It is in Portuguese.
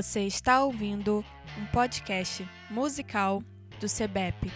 Você está ouvindo um podcast musical do SEBEP.